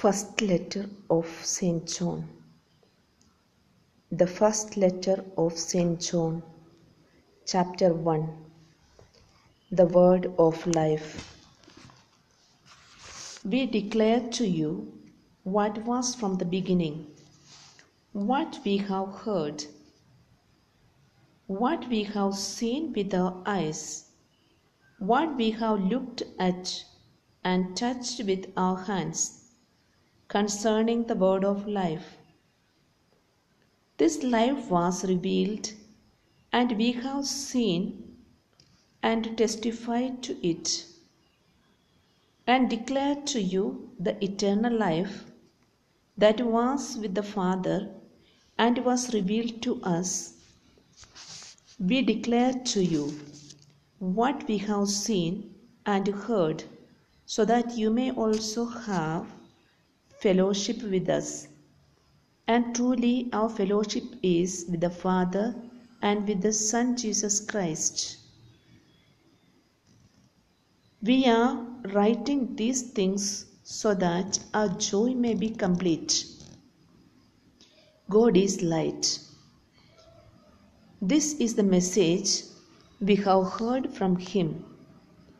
First letter of St. John. The first letter of St. John, chapter 1. The word of life. We declare to you what was from the beginning, what we have heard, what we have seen with our eyes, what we have looked at and touched with our hands concerning the word of life. This life was revealed, and we have seen and testified to it, and declared to you the eternal life that was with the Father and was revealed to us. We declare to you what we have seen and heard, so that you may also have fellowship with us. And truly, our fellowship is with the Father and with the Son Jesus Christ. We are writing these things so that our joy may be complete. God is light. This is the message we have heard from Him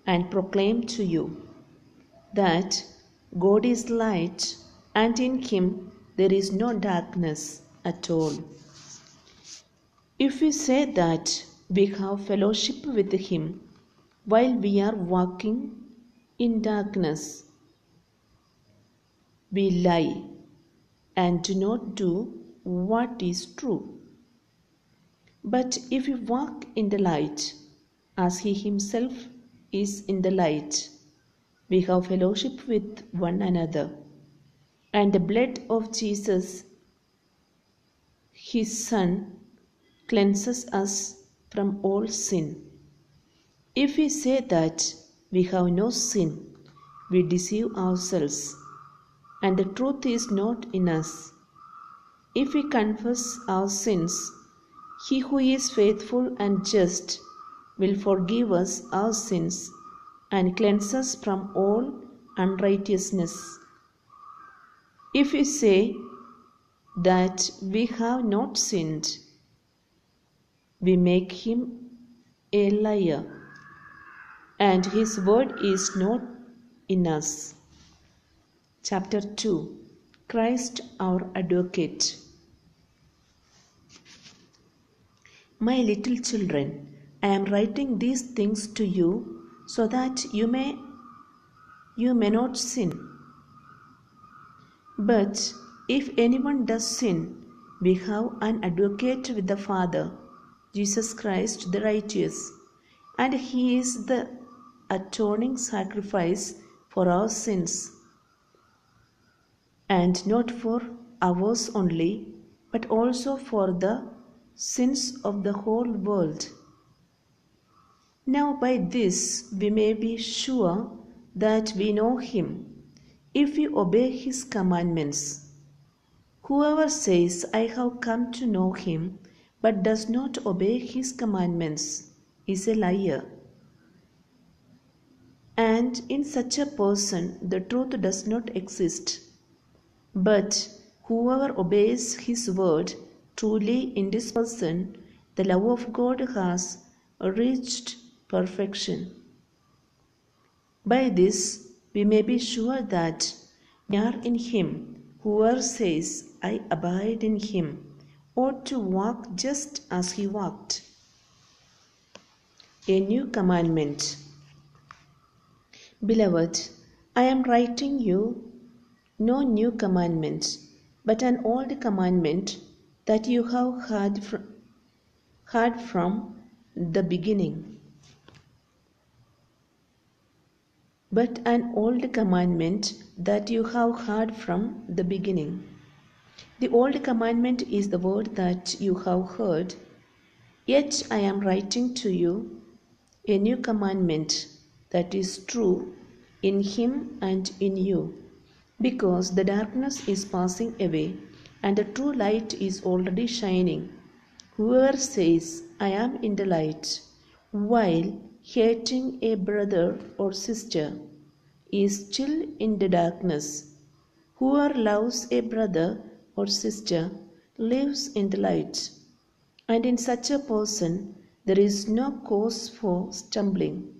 and proclaim to you that God is light and in him there is no darkness at all. If we say that we have fellowship with him while we are walking in darkness, we lie and do not do what is true. But if we walk in the light, as he himself is in the light, we have fellowship with one another and the blood of Jesus, his Son, cleanses us from all sin. If we say that we have no sin, we deceive ourselves, and the truth is not in us. If we confess our sins, he who is faithful and just will forgive us our sins and cleanse us from all unrighteousness. If we say that we have not sinned, we make him a liar, and his word is not in us. Chapter 2 Christ our Advocate. My little children, I am writing these things to you so that you may you may not sin. But if anyone does sin, we have an advocate with the Father, Jesus Christ the righteous, and he is the atoning sacrifice for our sins. And not for ours only, but also for the sins of the whole world. Now, by this we may be sure that we know Him, if we obey His commandments. Whoever says, I have come to know Him, but does not obey His commandments, is a liar. And in such a person, the truth does not exist. But whoever obeys His word, truly in this person, the love of God has reached perfection. By this we may be sure that we are in Him. Whoever says, I abide in Him, ought to walk just as He walked. A new commandment. Beloved, I am writing you no new commandment, but an old commandment that you have heard from, heard from the beginning. But an old commandment that you have heard from the beginning. The old commandment is the word that you have heard, yet I am writing to you a new commandment that is true in him and in you, because the darkness is passing away and the true light is already shining. Whoever says, I am in the light, while hating a brother or sister is still in the darkness. Whoever loves a brother or sister lives in the light, and in such a person there is no cause for stumbling.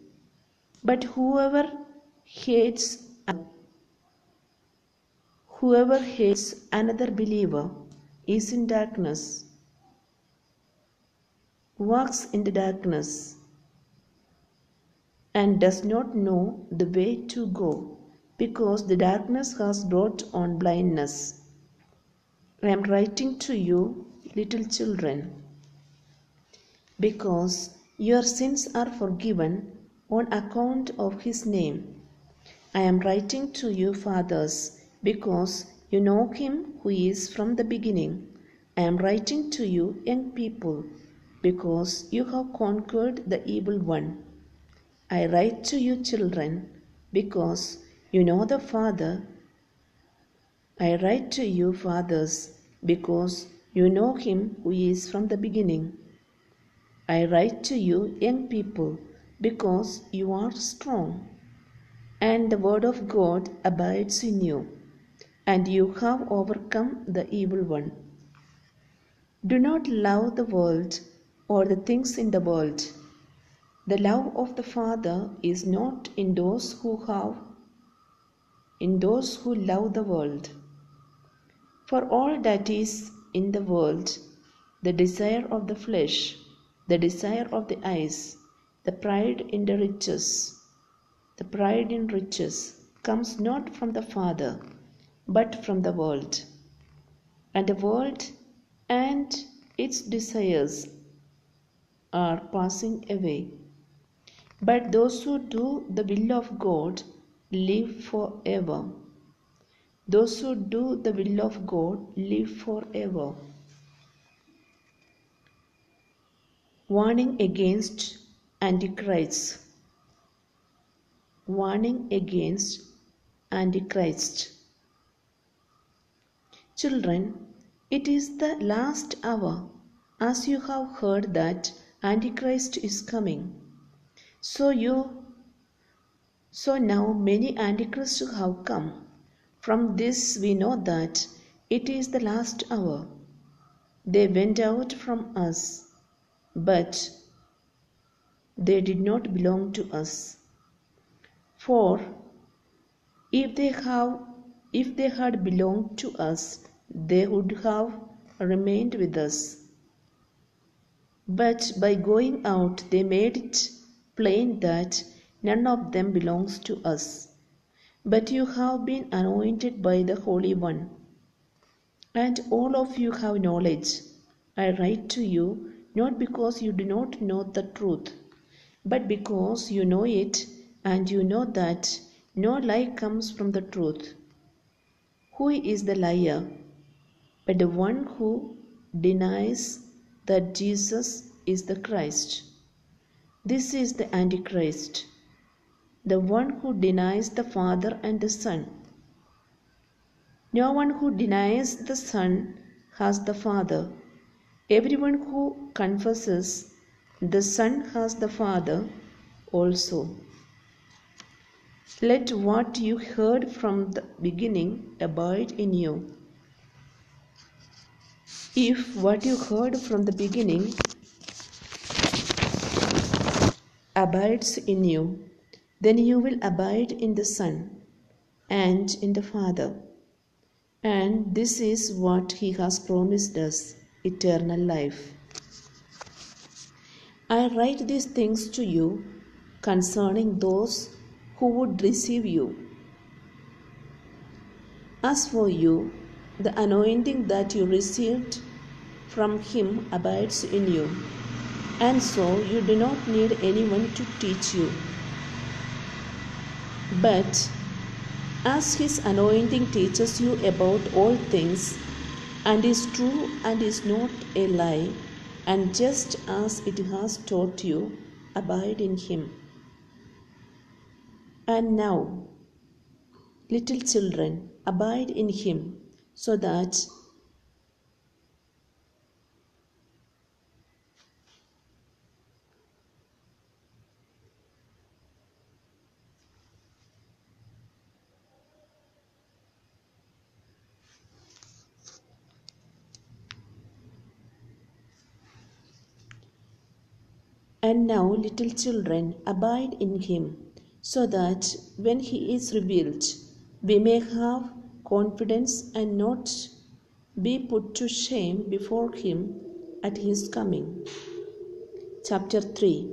But whoever hates whoever hates another believer is in darkness, walks in the darkness, and does not know the way to go, because the darkness has brought on blindness. I am writing to you, little children, because your sins are forgiven on account of his name. I am writing to you, fathers, because you know him who is from the beginning. I am writing to you, young people, because you have conquered the evil one. I write to you, children, because you know the Father. I write to you, fathers, because you know him who is from the beginning. I write to you, young people, because you are strong, and the word of God abides in you, and you have overcome the evil one. Do not love the world or the things in the world. The love of the Father is not in those who have in those who love the world. For all that is in the world, the desire of the flesh, the desire of the eyes, the pride in the riches, the pride in riches comes not from the Father, but from the world. And the world and its desires are passing away. But those who do the will of God live forever. Those who do the will of God live forever. Warning against Antichrist. Warning against Antichrist. Children, it is the last hour, as you have heard that Antichrist is coming. So you so now many antichrists have come. From this we know that it is the last hour. They went out from us, but they did not belong to us. For if they have if they had belonged to us, they would have remained with us. But by going out they made it plain that none of them belongs to us. But you have been anointed by the Holy One, and all of you have knowledge. I write to you not because you do not know the truth, but because you know it, and you know that no lie comes from the truth. Who is the liar? But the one who denies that Jesus is the Christ. This is the Antichrist, the one who denies the Father and the Son. No one who denies the Son has the Father. Everyone who confesses the Son has the Father also. Let what you heard from the beginning abide in you. If what you heard from the beginning abides in you, then you will abide in the Son and in the Father. And this is what He has promised us eternal life. I write these things to you concerning those who would receive you. As for you, the anointing that you received from Him abides in you, and so you do not need anyone to teach you. But as His anointing teaches you about all things, and is true and is not a lie, and just as it has taught you, abide in Him. And now, little children, abide in Him, so that And now, little children, abide in him, so that when he is revealed, we may have confidence and not be put to shame before him at his coming. Chapter 3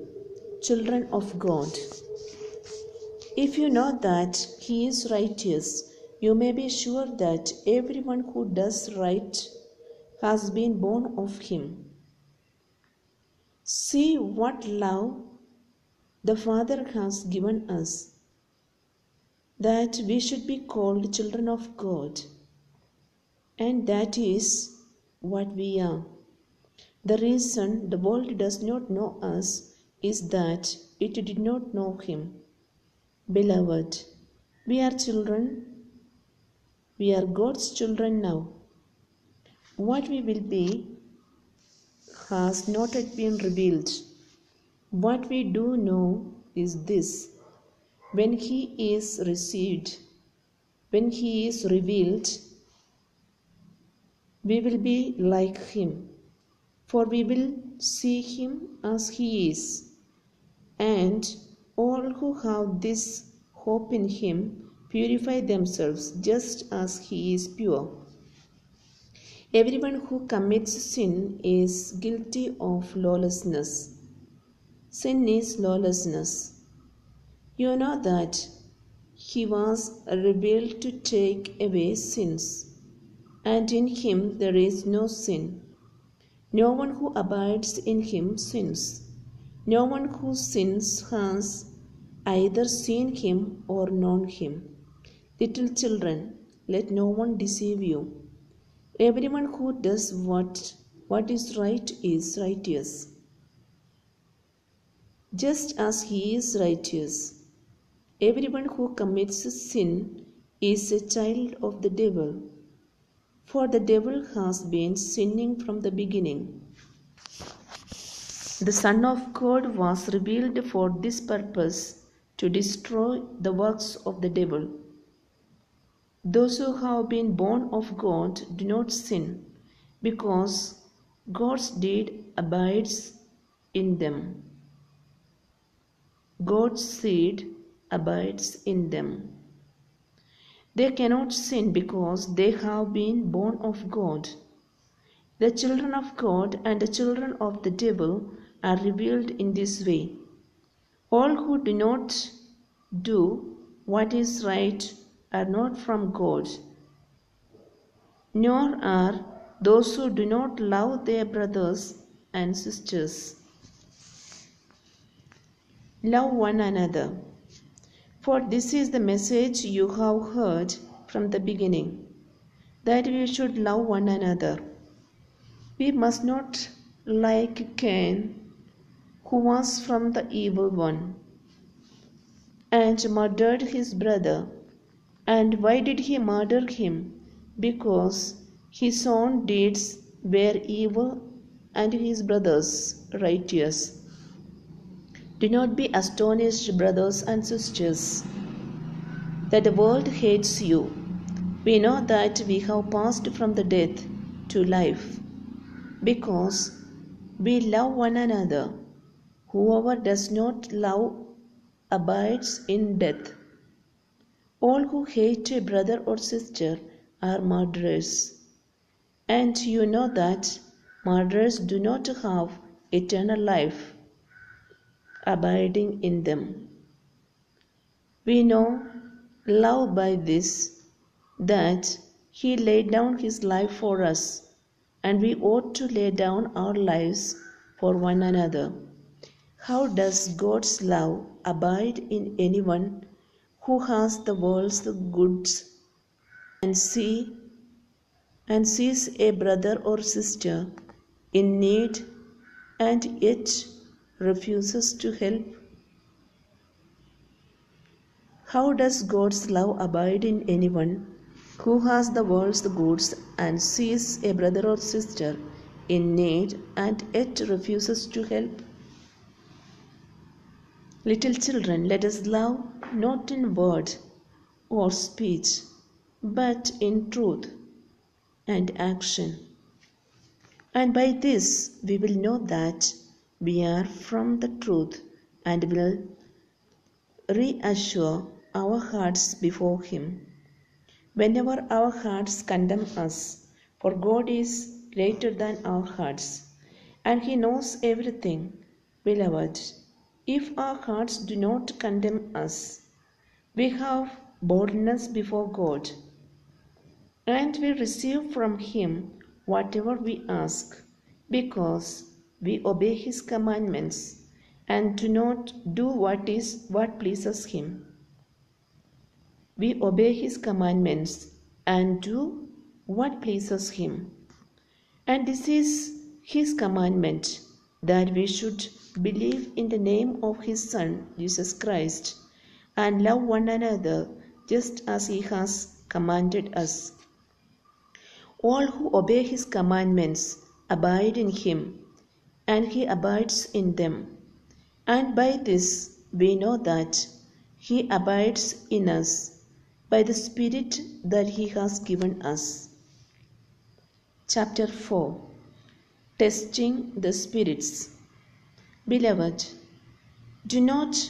Children of God. If you know that he is righteous, you may be sure that everyone who does right has been born of him. See what love the Father has given us, that we should be called children of God, and that is what we are. The reason the world does not know us is that it did not know Him. Beloved, we are children, we are God's children now. What we will be has not yet been revealed. What we do know is this when He is received, when He is revealed, we will be like Him, for we will see Him as He is. And all who have this hope in Him purify themselves just as He is pure. Everyone who commits sin is guilty of lawlessness. Sin is lawlessness. You know that He was revealed to take away sins, and in Him there is no sin. No one who abides in Him sins. No one who sins has either seen Him or known Him. Little children, let no one deceive you. Everyone who does what, what is right is righteous, just as he is righteous. Everyone who commits sin is a child of the devil, for the devil has been sinning from the beginning. The Son of God was revealed for this purpose to destroy the works of the devil. Those who have been born of God do not sin, because God's deed abides in them. God's seed abides in them. They cannot sin because they have been born of God. The children of God and the children of the devil are revealed in this way. All who do not do what is right are not from God, nor are those who do not love their brothers and sisters. Love one another, for this is the message you have heard from the beginning, that we should love one another. We must not like Cain, who was from the evil one, and murdered his brother. And why did he murder him? Because his own deeds were evil and his brothers righteous. Do not be astonished, brothers and sisters, that the world hates you. We know that we have passed from the death to life because we love one another. Whoever does not love abides in death. All who hate a brother or sister are murderers. And you know that murderers do not have eternal life abiding in them. We know love by this that he laid down his life for us, and we ought to lay down our lives for one another. How does God's love abide in anyone who has the world's goods and see and sees a brother or sister in need and yet refuses to help? How does God's love abide in anyone who has the world's goods and sees a brother or sister in need and yet refuses to help? Little children, let us love not in word or speech, but in truth and action. And by this we will know that we are from the truth and will reassure our hearts before Him. Whenever our hearts condemn us, for God is greater than our hearts, and He knows everything. Beloved, if our hearts do not condemn us, we have boldness before God, and we receive from Him whatever we ask, because we obey His commandments and do not do what is what pleases Him. We obey His commandments and do what pleases Him. And this is His commandment that we should believe in the name of His Son, Jesus Christ, and love one another just as He has commanded us. All who obey His commandments abide in Him, and He abides in them. And by this we know that He abides in us by the Spirit that He has given us. Chapter 4 Testing the Spirits Beloved, do not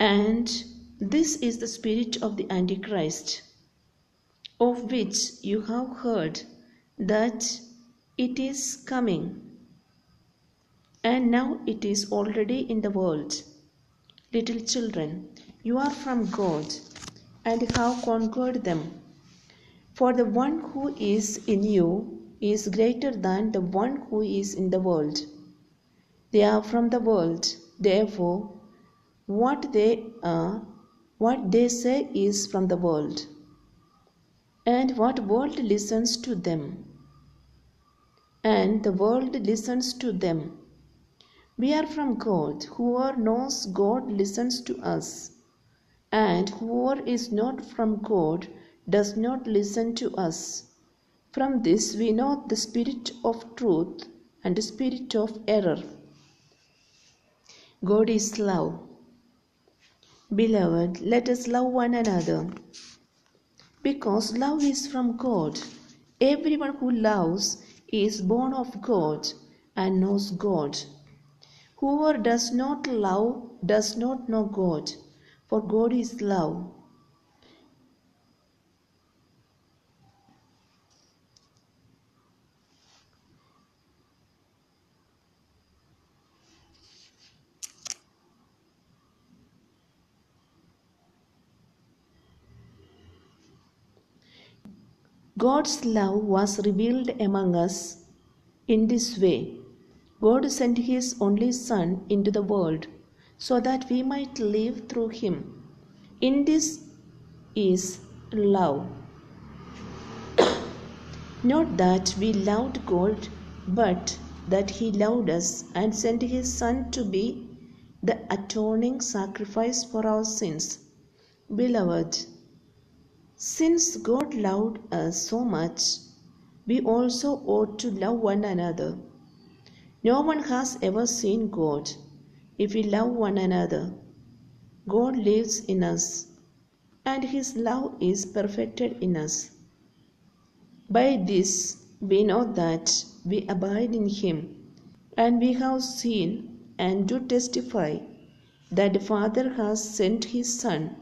And this is the spirit of the Antichrist, of which you have heard that it is coming, and now it is already in the world. Little children, you are from God and have conquered them. For the one who is in you is greater than the one who is in the world. They are from the world, therefore, what they are, what they say is from the world, and what world listens to them, and the world listens to them. We are from God. Whoever knows God listens to us, and whoever is not from God does not listen to us. From this we know the spirit of truth and the spirit of error. God is love. Beloved, let us love one another. Because love is from God. Everyone who loves is born of God and knows God. Whoever does not love does not know God, for God is love. God's love was revealed among us in this way. God sent His only Son into the world so that we might live through Him. In this is love. Not that we loved God, but that He loved us and sent His Son to be the atoning sacrifice for our sins. Beloved, since God loved us so much, we also ought to love one another. No one has ever seen God. If we love one another, God lives in us, and His love is perfected in us. By this we know that we abide in Him, and we have seen and do testify that the Father has sent His Son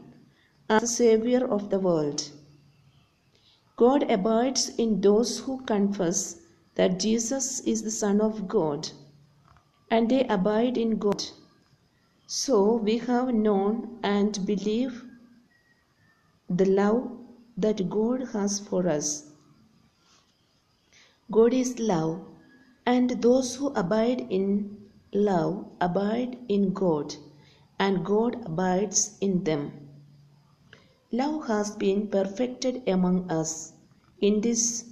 the Savior of the world. God abides in those who confess that Jesus is the Son of God, and they abide in God. So we have known and believe the love that God has for us. God is love, and those who abide in love abide in God, and God abides in them. Love has been perfected among us in this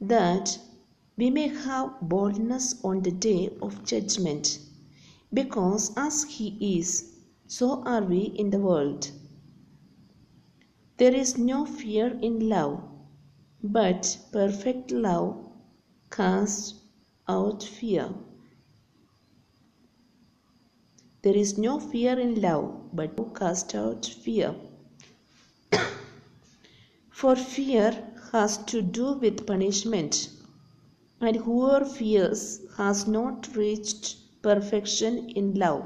that we may have boldness on the day of judgment, because as He is, so are we in the world. There is no fear in love, but perfect love casts out fear. There is no fear in love, but cast out fear. For fear has to do with punishment, and whoever fears has not reached perfection in love.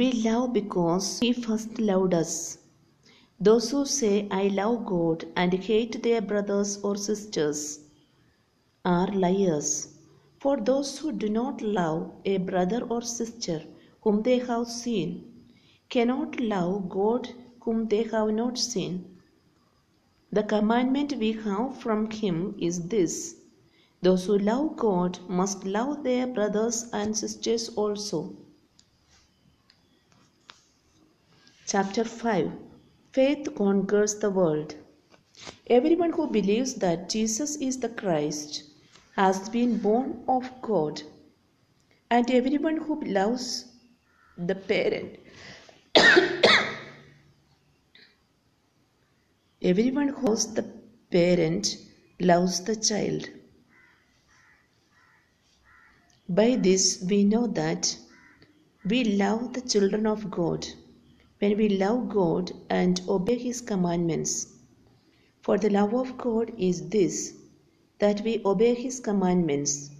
We love because He first loved us. Those who say, I love God and hate their brothers or sisters are liars. For those who do not love a brother or sister whom they have seen cannot love God whom they have not seen. The commandment we have from Him is this those who love God must love their brothers and sisters also. Chapter 5 Faith conquers the world. Everyone who believes that Jesus is the Christ has been born of God, and everyone who loves the parent, everyone who loves the parent loves the child. By this we know that we love the children of God when we love God and obey His commandments. For the love of God is this that we obey His commandments,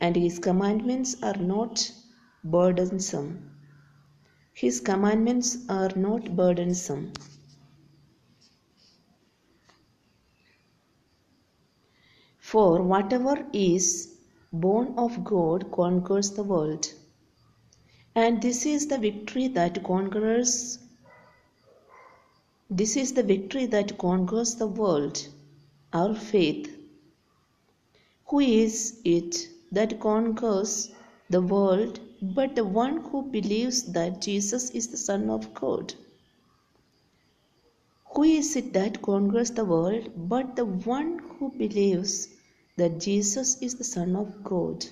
and His commandments are not burdensome. His commandments are not burdensome. For whatever is born of God conquers the world. And this is the victory that conquers this is the victory that conquers the world, our faith. Who is it that conquers the world but the one who believes that Jesus is the Son of God? Who is it that conquers the world but the one who believes that Jesus is the Son of God?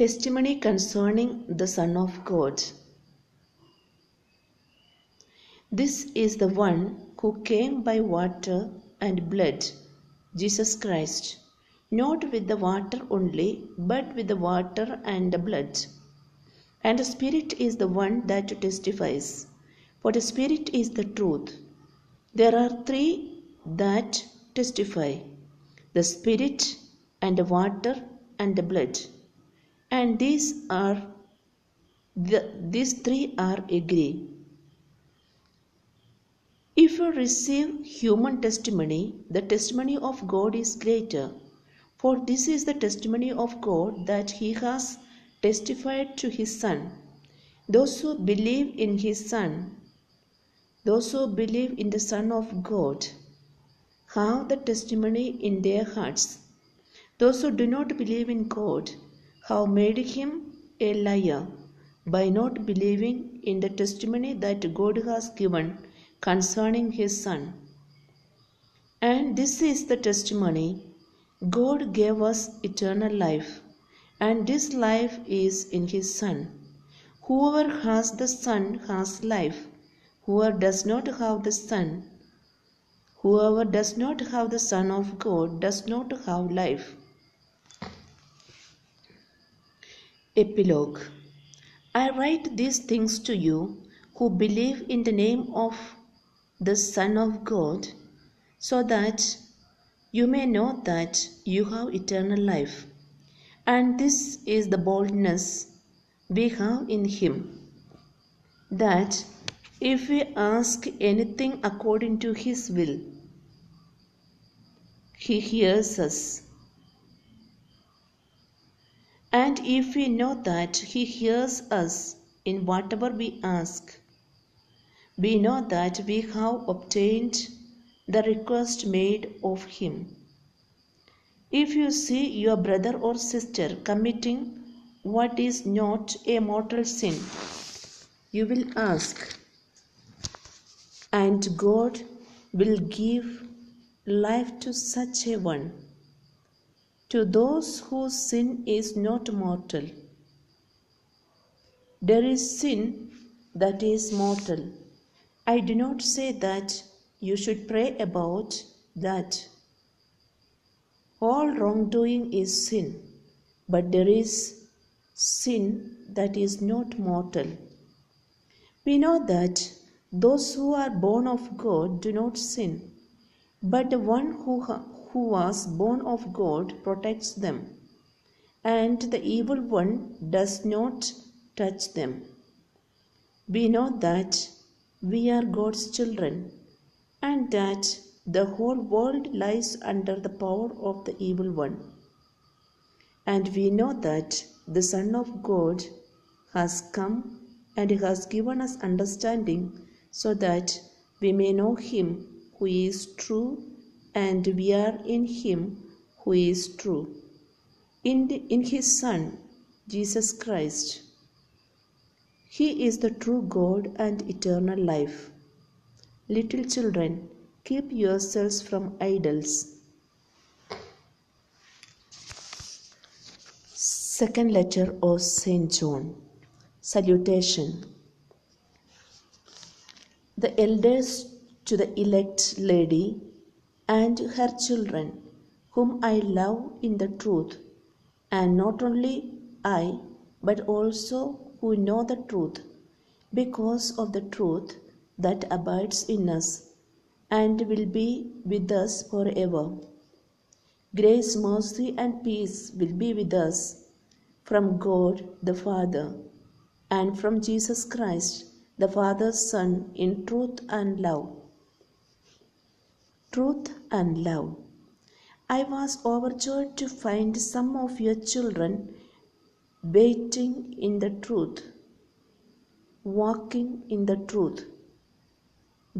Testimony concerning the Son of God. This is the one who came by water and blood, Jesus Christ, not with the water only, but with the water and the blood. And the Spirit is the one that testifies, for the Spirit is the truth. There are three that testify the Spirit, and the water, and the blood and these are the, these three are agree. If you receive human testimony the testimony of god is greater. For this is the testimony of god that he has testified to his son. Those who believe in his son those who believe in the son of god have the testimony in their hearts. Those who do not believe in god have made him a liar by not believing in the testimony that God has given concerning his Son. And this is the testimony God gave us eternal life, and this life is in his Son. Whoever has the Son has life. Whoever does not have the Son, whoever does not have the Son of God does not have life. Epilogue I write these things to you who believe in the name of the Son of God, so that you may know that you have eternal life. And this is the boldness we have in Him. that if we ask anything according to His will, He hears us. And if we know that He hears us in whatever we ask, we know that we have obtained the request made of Him. If you see your brother or sister committing what is not a mortal sin, you will ask, and God will give life to such a one. To those whose sin is not mortal, there is sin that is mortal. I do not say that you should pray about that. All wrongdoing is sin, but there is sin that is not mortal. We know that those who are born of God do not sin, but the one who, who was born of God protects them, and the evil one does not touch them. We know that we are God's children, and that the whole world lies under the power of the evil one. And we know that the Son of God has come and has given us understanding so that we may know Him who is true and we are in Him who is true. In, the, in His Son, Jesus Christ. He is the true God and eternal life. Little children, keep yourselves from idols. Second letter of Saint John. Salutation. The elders to the elect lady and her children, whom I love in the truth, and not only I, but also who know the truth, because of the truth that abides in us and will be with us forever. Grace, mercy, and peace will be with us from God the Father and from Jesus Christ, the Father's Son, in truth and love. Truth and love. I was overjoyed to find some of your children waiting in the truth, walking in the truth,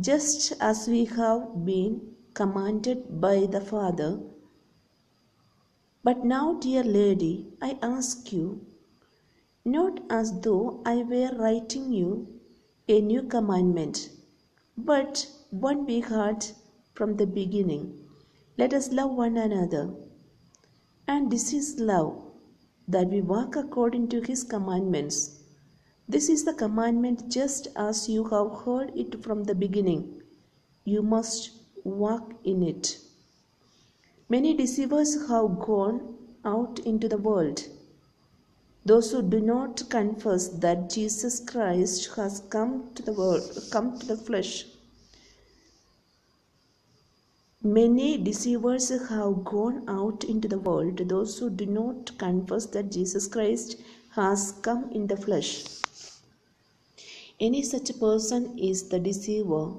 just as we have been commanded by the Father. But now, dear lady, I ask you, not as though I were writing you a new commandment, but one we had from the beginning. Let us love one another. And this is love, that we walk according to his commandments. This is the commandment just as you have heard it from the beginning. You must walk in it. Many deceivers have gone out into the world. Those who do not confess that Jesus Christ has come to the world, come to the flesh. Many deceivers have gone out into the world, those who do not confess that Jesus Christ has come in the flesh. Any such person is the deceiver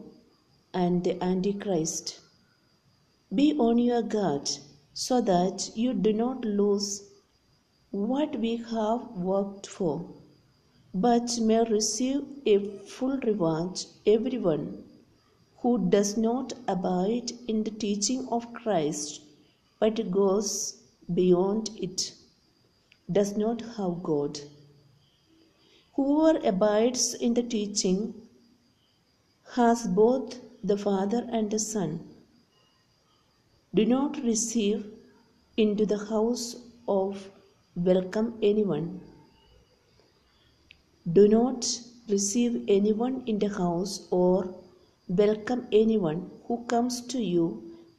and the Antichrist. Be on your guard so that you do not lose what we have worked for, but may receive a full reward everyone who does not abide in the teaching of Christ but goes beyond it, does not have God. Whoever abides in the teaching has both the Father and the Son. Do not receive into the house of welcome anyone. Do not receive anyone in the house or welcome anyone who comes to you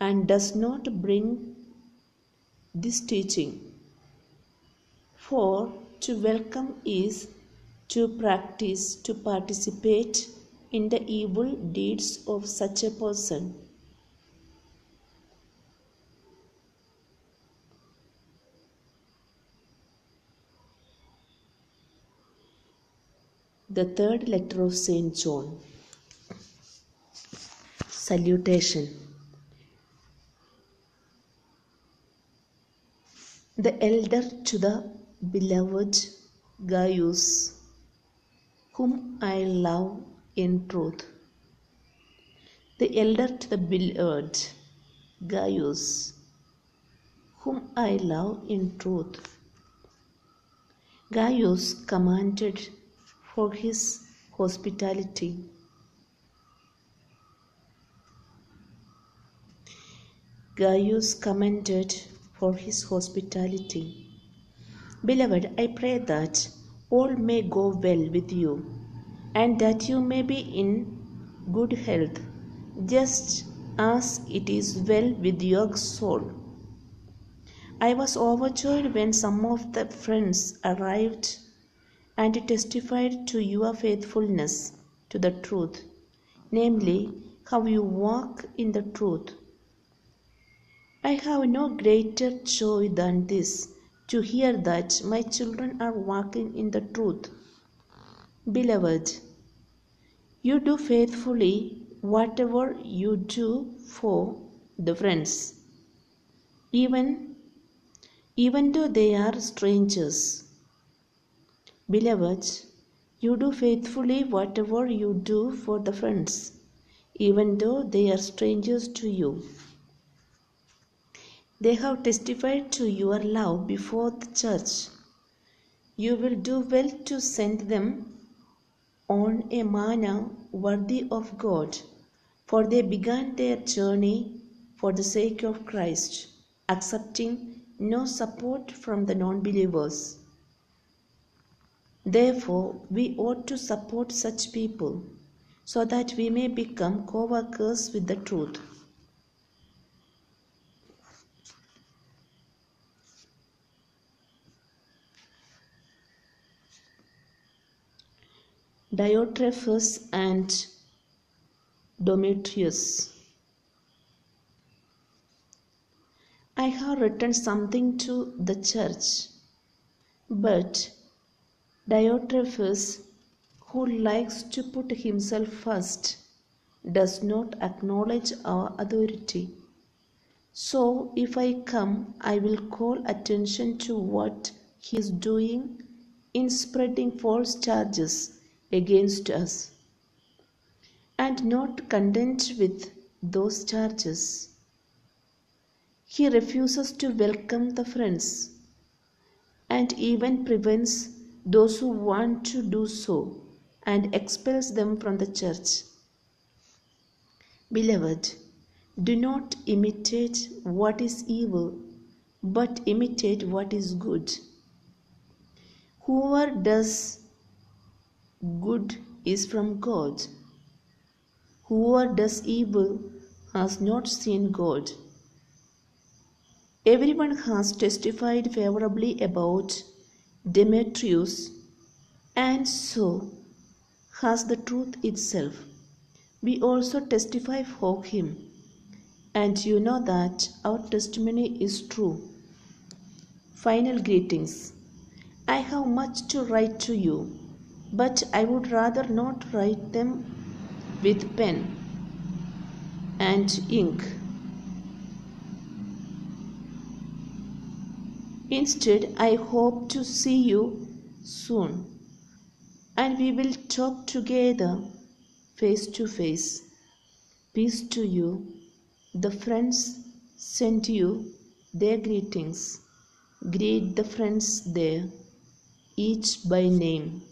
and does not bring this teaching. For to welcome is to practice, to participate in the evil deeds of such a person. The third letter of St. John. Salutation. The elder to the beloved Gaius, whom I love in truth. The elder to the beloved Gaius, whom I love in truth. Gaius commanded for his hospitality. Gaius commended for his hospitality. Beloved, I pray that all may go well with you and that you may be in good health, just as it is well with your soul. I was overjoyed when some of the friends arrived and testified to your faithfulness to the truth, namely, how you walk in the truth. I have no greater joy than this to hear that my children are walking in the truth. Beloved, you do faithfully whatever you do for the friends, even, even though they are strangers. Beloved, you do faithfully whatever you do for the friends, even though they are strangers to you. They have testified to your love before the church. You will do well to send them on a manner worthy of God, for they began their journey for the sake of Christ, accepting no support from the non believers. Therefore, we ought to support such people so that we may become co workers with the truth. Diotrephes and Demetrius. I have written something to the church, but Diotrephes, who likes to put himself first, does not acknowledge our authority. So, if I come, I will call attention to what he is doing in spreading false charges against us. And not content with those charges, he refuses to welcome the friends and even prevents those who want to do so and expels them from the church. Beloved, do not imitate what is evil, but imitate what is good. Whoever does good is from God. Whoever does evil has not seen God. Everyone has testified favorably about Demetrius, and so has the truth itself. We also testify for him, and you know that our testimony is true. Final greetings. I have much to write to you but I would rather not write them with pen and ink. Instead, I hope to see you soon and we will talk together face to face. Peace to you. The friends send you their greetings. Greet the friends there, each by name.